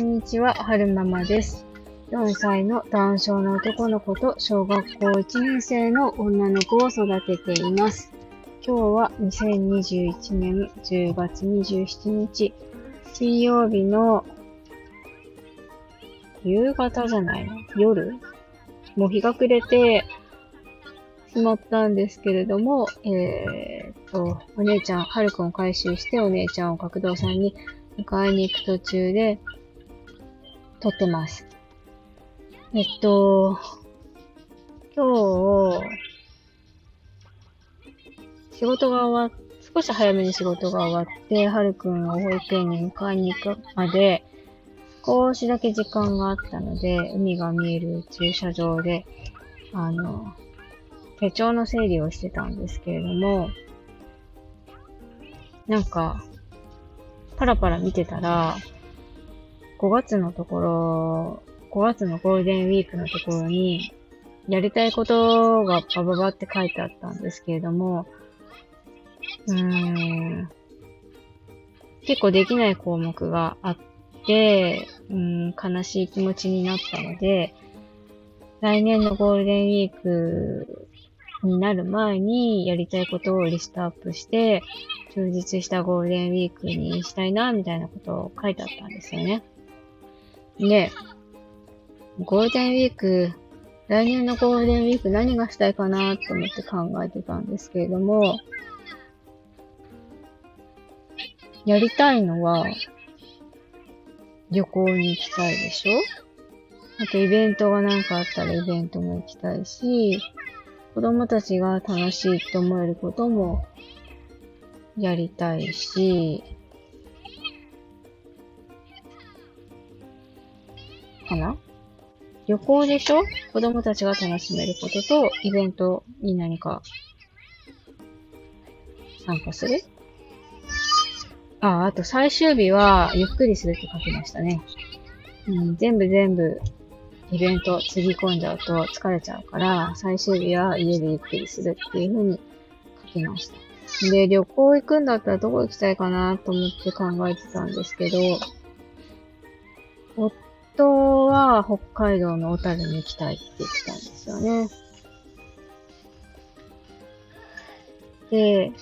んにちは、はるままです。4歳の男性の男の子と小学校1年生の女の子を育てています。今日は2021年10月27日、水曜日の夕方じゃないの夜？もう日が暮れてしまったんですけれども、えー、っと、お姉ちゃん、はるくんを回収してお姉ちゃんを学童さんに迎えに行く途中で撮ってます。えっと、今日、仕事が終わ、少し早めに仕事が終わって、はるくんを保育園に迎えに行くまで、少しだけ時間があったので、海が見える駐車場で、あの、手帳の整理をしてたんですけれども、なんか、パラパラ見てたら、5月のところ、5月のゴールデンウィークのところに、やりたいことがバババって書いてあったんですけれども、うーん、結構できない項目があって、うん、悲しい気持ちになったので、来年のゴールデンウィークになる前にやりたいことをリストアップして、充実したゴールデンウィークにしたいな、みたいなことを書いてあったんですよね。で、ゴールデンウィーク、来年のゴールデンウィーク何がしたいかなと思って考えてたんですけれども、やりたいのは、旅行に行きたいでしょ？あとイベントがなんかあったらイベントも行きたいし、子供たちが楽しいって思えることもやりたいし、な？旅行でしょ？子供たちが楽しめることと、イベントに何か参加する？あ、あと最終日はゆっくりするって書きましたね。うん、全部全部イベントつぎ込んじゃうと疲れちゃうから、最終日は家でゆっくりするっていう風に書きました。で、旅行行くんだったらどこ行きたいかなと思って考えてたんですけど、夫は北海道の小樽に行きたいって言ってたんですよね。で、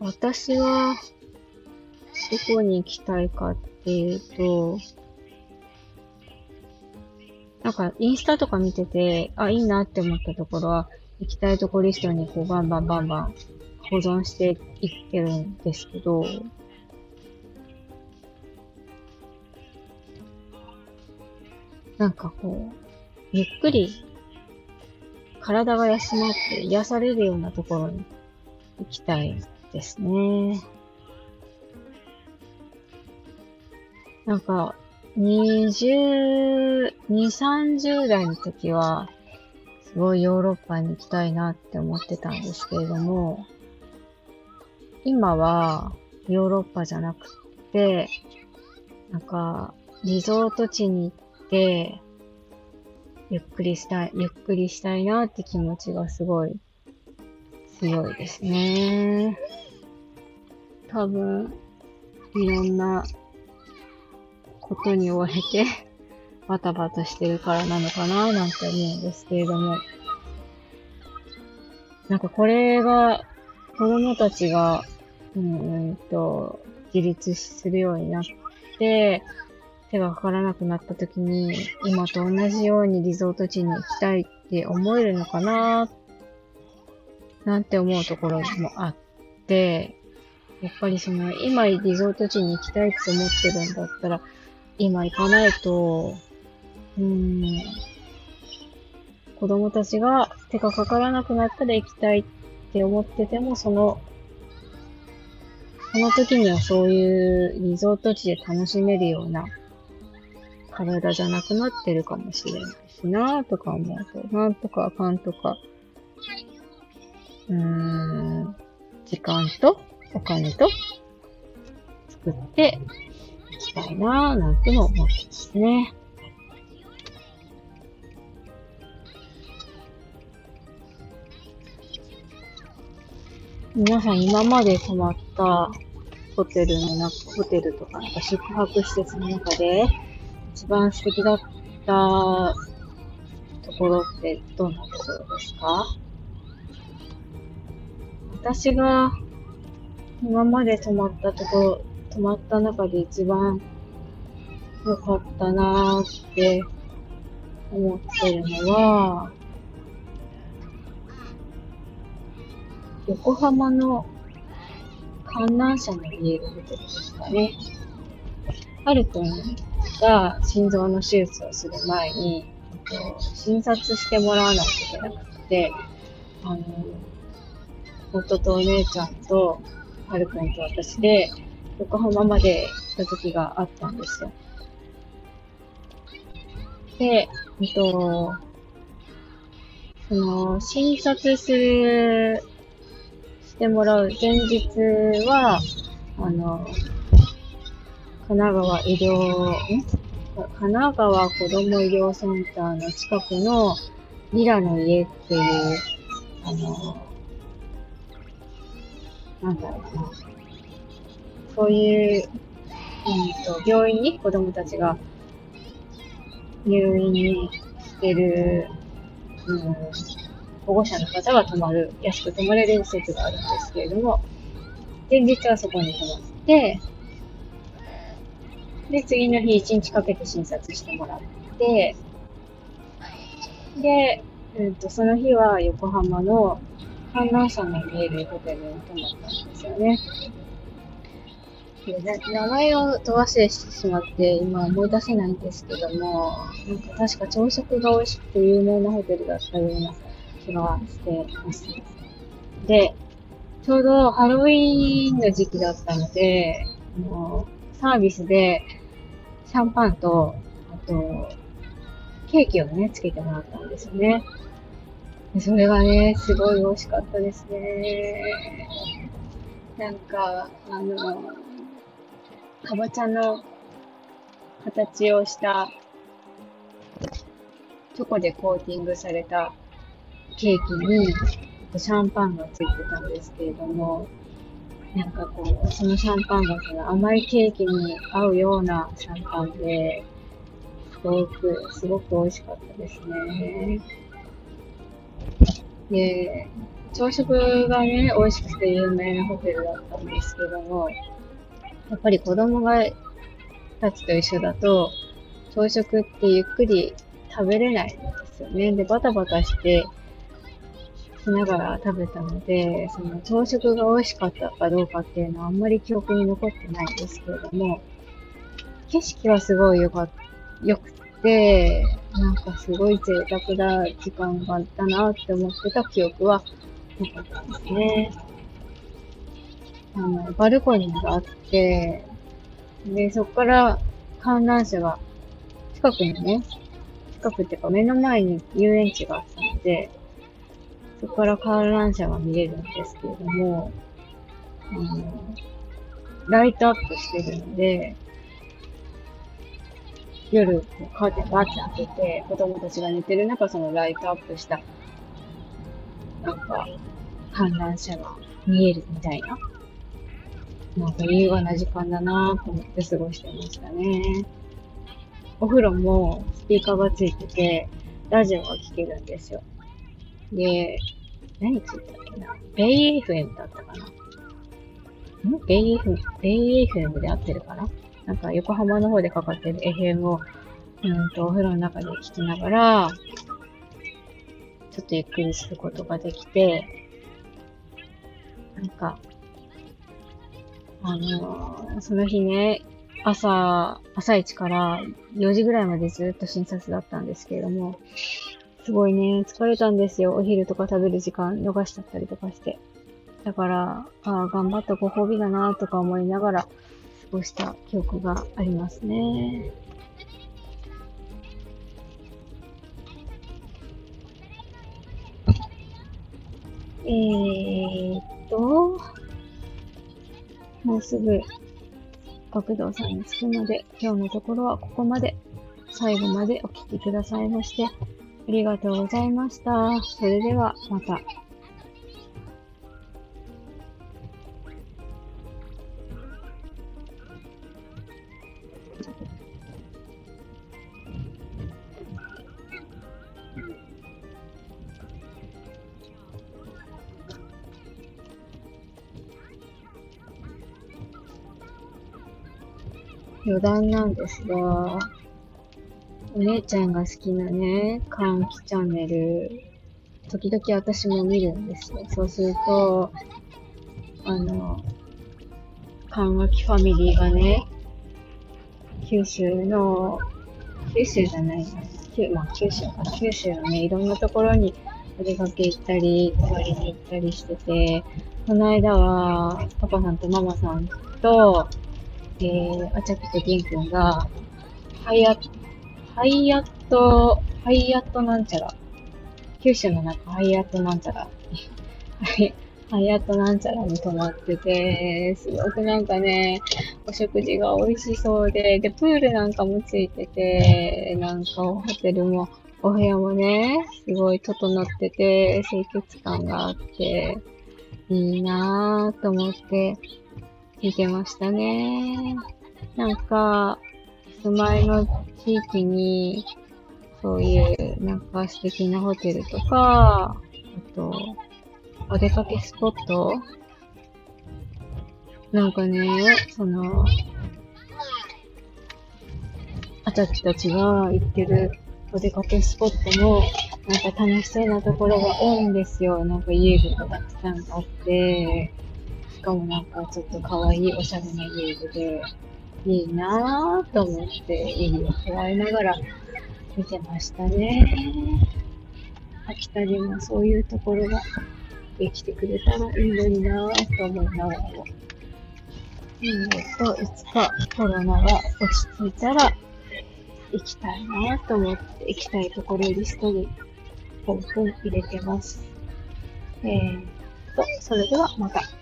私はどこに行きたいかっていうと、なんかインスタとか見てて、あ、いいなって思ったところは、行きたいとこリストにこうバンバンバンバン保存していってるんですけど、なんかこう、ゆっくり体が休まって癒されるようなところに行きたいですね。なんか、20、2、30代の時は、すごいヨーロッパに行きたいなって思ってたんですけれども、今はヨーロッパじゃなくて、なんか、リゾート地に行って、ゆっくりしたい、ゆっくりしたいなって気持ちがすごい強いですね。多分、いろんなことに追われて、バタバタしてるからなのかななんて思うんですけれども。なんかこれが、子供たちが、うん、うんと、自立するようになって、手がかからなくなった時に、今と同じようにリゾート地に行きたいって思えるのかななんて思うところもあって、やっぱりその、今リゾート地に行きたいって思ってるんだったら、今行かないと、うーん、子供たちが手がかからなくなったら行きたいって思ってても、その、その時にはそういうリゾート地で楽しめるような体じゃなくなってるかもしれないしなとか思うと、なんとかあかんとか、うーん、時間とお金と作っていきたいなぁなんても思ってますね。皆さん今まで泊まったホテルの中、ホテルとか、なんか宿泊施設の中で、一番素敵だったところってどんなところですか？私が今まで泊まったところ、泊まった中で一番良かったなーって思ってるのは、横浜の観覧車の見えるホテルですかね。はるくんが心臓の手術をする前に、診察してもらわないといけなくて、あの、夫とお姉ちゃんと、はるくんと私で、横浜まで行った時があったんですよ。で、えっと、その、診察する、してもらう前日は、あの、神奈川医療、ん神奈川子ども医療センターの近くのリラの家っていう、あの、なんだろうな。そういう、うんと、病院に子供たちが入院してる、うん、保護者の方が泊まる、安く泊まれる施設があるんですけれども、前日はそこに泊まって、で、次の日1日かけて診察してもらって、で、うんと、その日は横浜の観覧車の見えるホテルに泊まったんですよね。名前を飛ばしてしまって今思い出せないんですけども、なんか確か朝食が美味しくて有名なホテルだったような気がしてます。で、ちょうどハロウィーンの時期だったので、あのサービスでシャンパンと、あと、ケーキをね、つけてもらったんですよね。それがね、すごい美味しかったですね。なんか、あの、かぼちゃの形をしたチョコでコーティングされたケーキにシャンパンがついてたんですけれども、なんかこう、そのシャンパンがその甘いケーキに合うようなシャンパンで、すごく、すごく美味しかったですね。で、朝食がね、美味しくて有名なホテルだったんですけども、やっぱり子供がたちと一緒だと、朝食ってゆっくり食べれないんですよね。で、バタバタしてしながら食べたので、その朝食が美味しかったかどうかっていうのはあんまり記憶に残ってないんですけれども、景色はすごい良かっ、良くて、なんかすごい贅沢な時間があったなって思ってた記憶は良かったですね。あの、バルコニーがあって、で、そこから観覧車が近くにね、近くっていうか目の前に遊園地があったので、そこから観覧車が見れるんですけれども、あの、ライトアップしてるので、夜、カーテンバーって開けて、子供たちが寝てる中、そのライトアップした、なんか、観覧車が見えるみたいな。なんか優雅な時間だなぁと思って過ごしてましたね。お風呂もスピーカーがついてて、ラジオが聴けるんですよ。で、何ついたっけな？ベイ FM だったかな？ん？ベイ FM、ベイ FM で合ってるかな？なんか横浜の方でかかってる FM を、うんと、お風呂の中で聞きながら、ちょっとゆっくりすることができて、なんか、あのー、その日ね、朝、朝一から4時ぐらいまでずっと診察だったんですけれども、すごいね、疲れたんですよ。お昼とか食べる時間逃しちゃったりとかして。だから、ああ、頑張ったご褒美だなとか思いながら過ごした記憶がありますね。えーっと、もうすぐ学童さんに着くので、今日のところはここまで。最後までお聴きくださいまして、ありがとうございました。それではまた。余談なんですが、お姉ちゃんが好きなね、歓喜チャンネル、時々私も見るんですよ。そうすると、あの、歓喜ファミリーがね、九州の、九州じゃないな、九まあ九州か、九州のね、いろんなところにお出かけ行ったり、泊まりに行ったりしてて、この間は、パパさんとママさんと、えー、あちゃくとぎんくんが、ハイアット、ハイアット、ハイアットなんちゃら。九州の中、ハイアットなんちゃら。ハイアットなんちゃらに泊まってて、すごくなんかね、お食事が美味しそうで、で、プールなんかもついてて、なんかホテルも、お部屋もね、すごい整ってて、清潔感があって、いいなぁと思って見てましたね。なんか、住まいの地域に、そういうなんか素敵なホテルとか、あと、お出かけスポットなんかね、その、あたちたちが行ってるお出かけスポットも、なんか楽しそうなところが多いんですよ。なんか遊具がたくさんあって、しかもなんかちょっと可愛いおしゃれな遊具で、いいなぁと思って、いいを加えながら見てましたね。秋田にもそういうところができてくれたらいいのになぁと思いながらも。いいのと、いつかコロナが落ち着いたら行きたいなと思って行きたいところリストにポンポン入れてます。えーと、それではまた。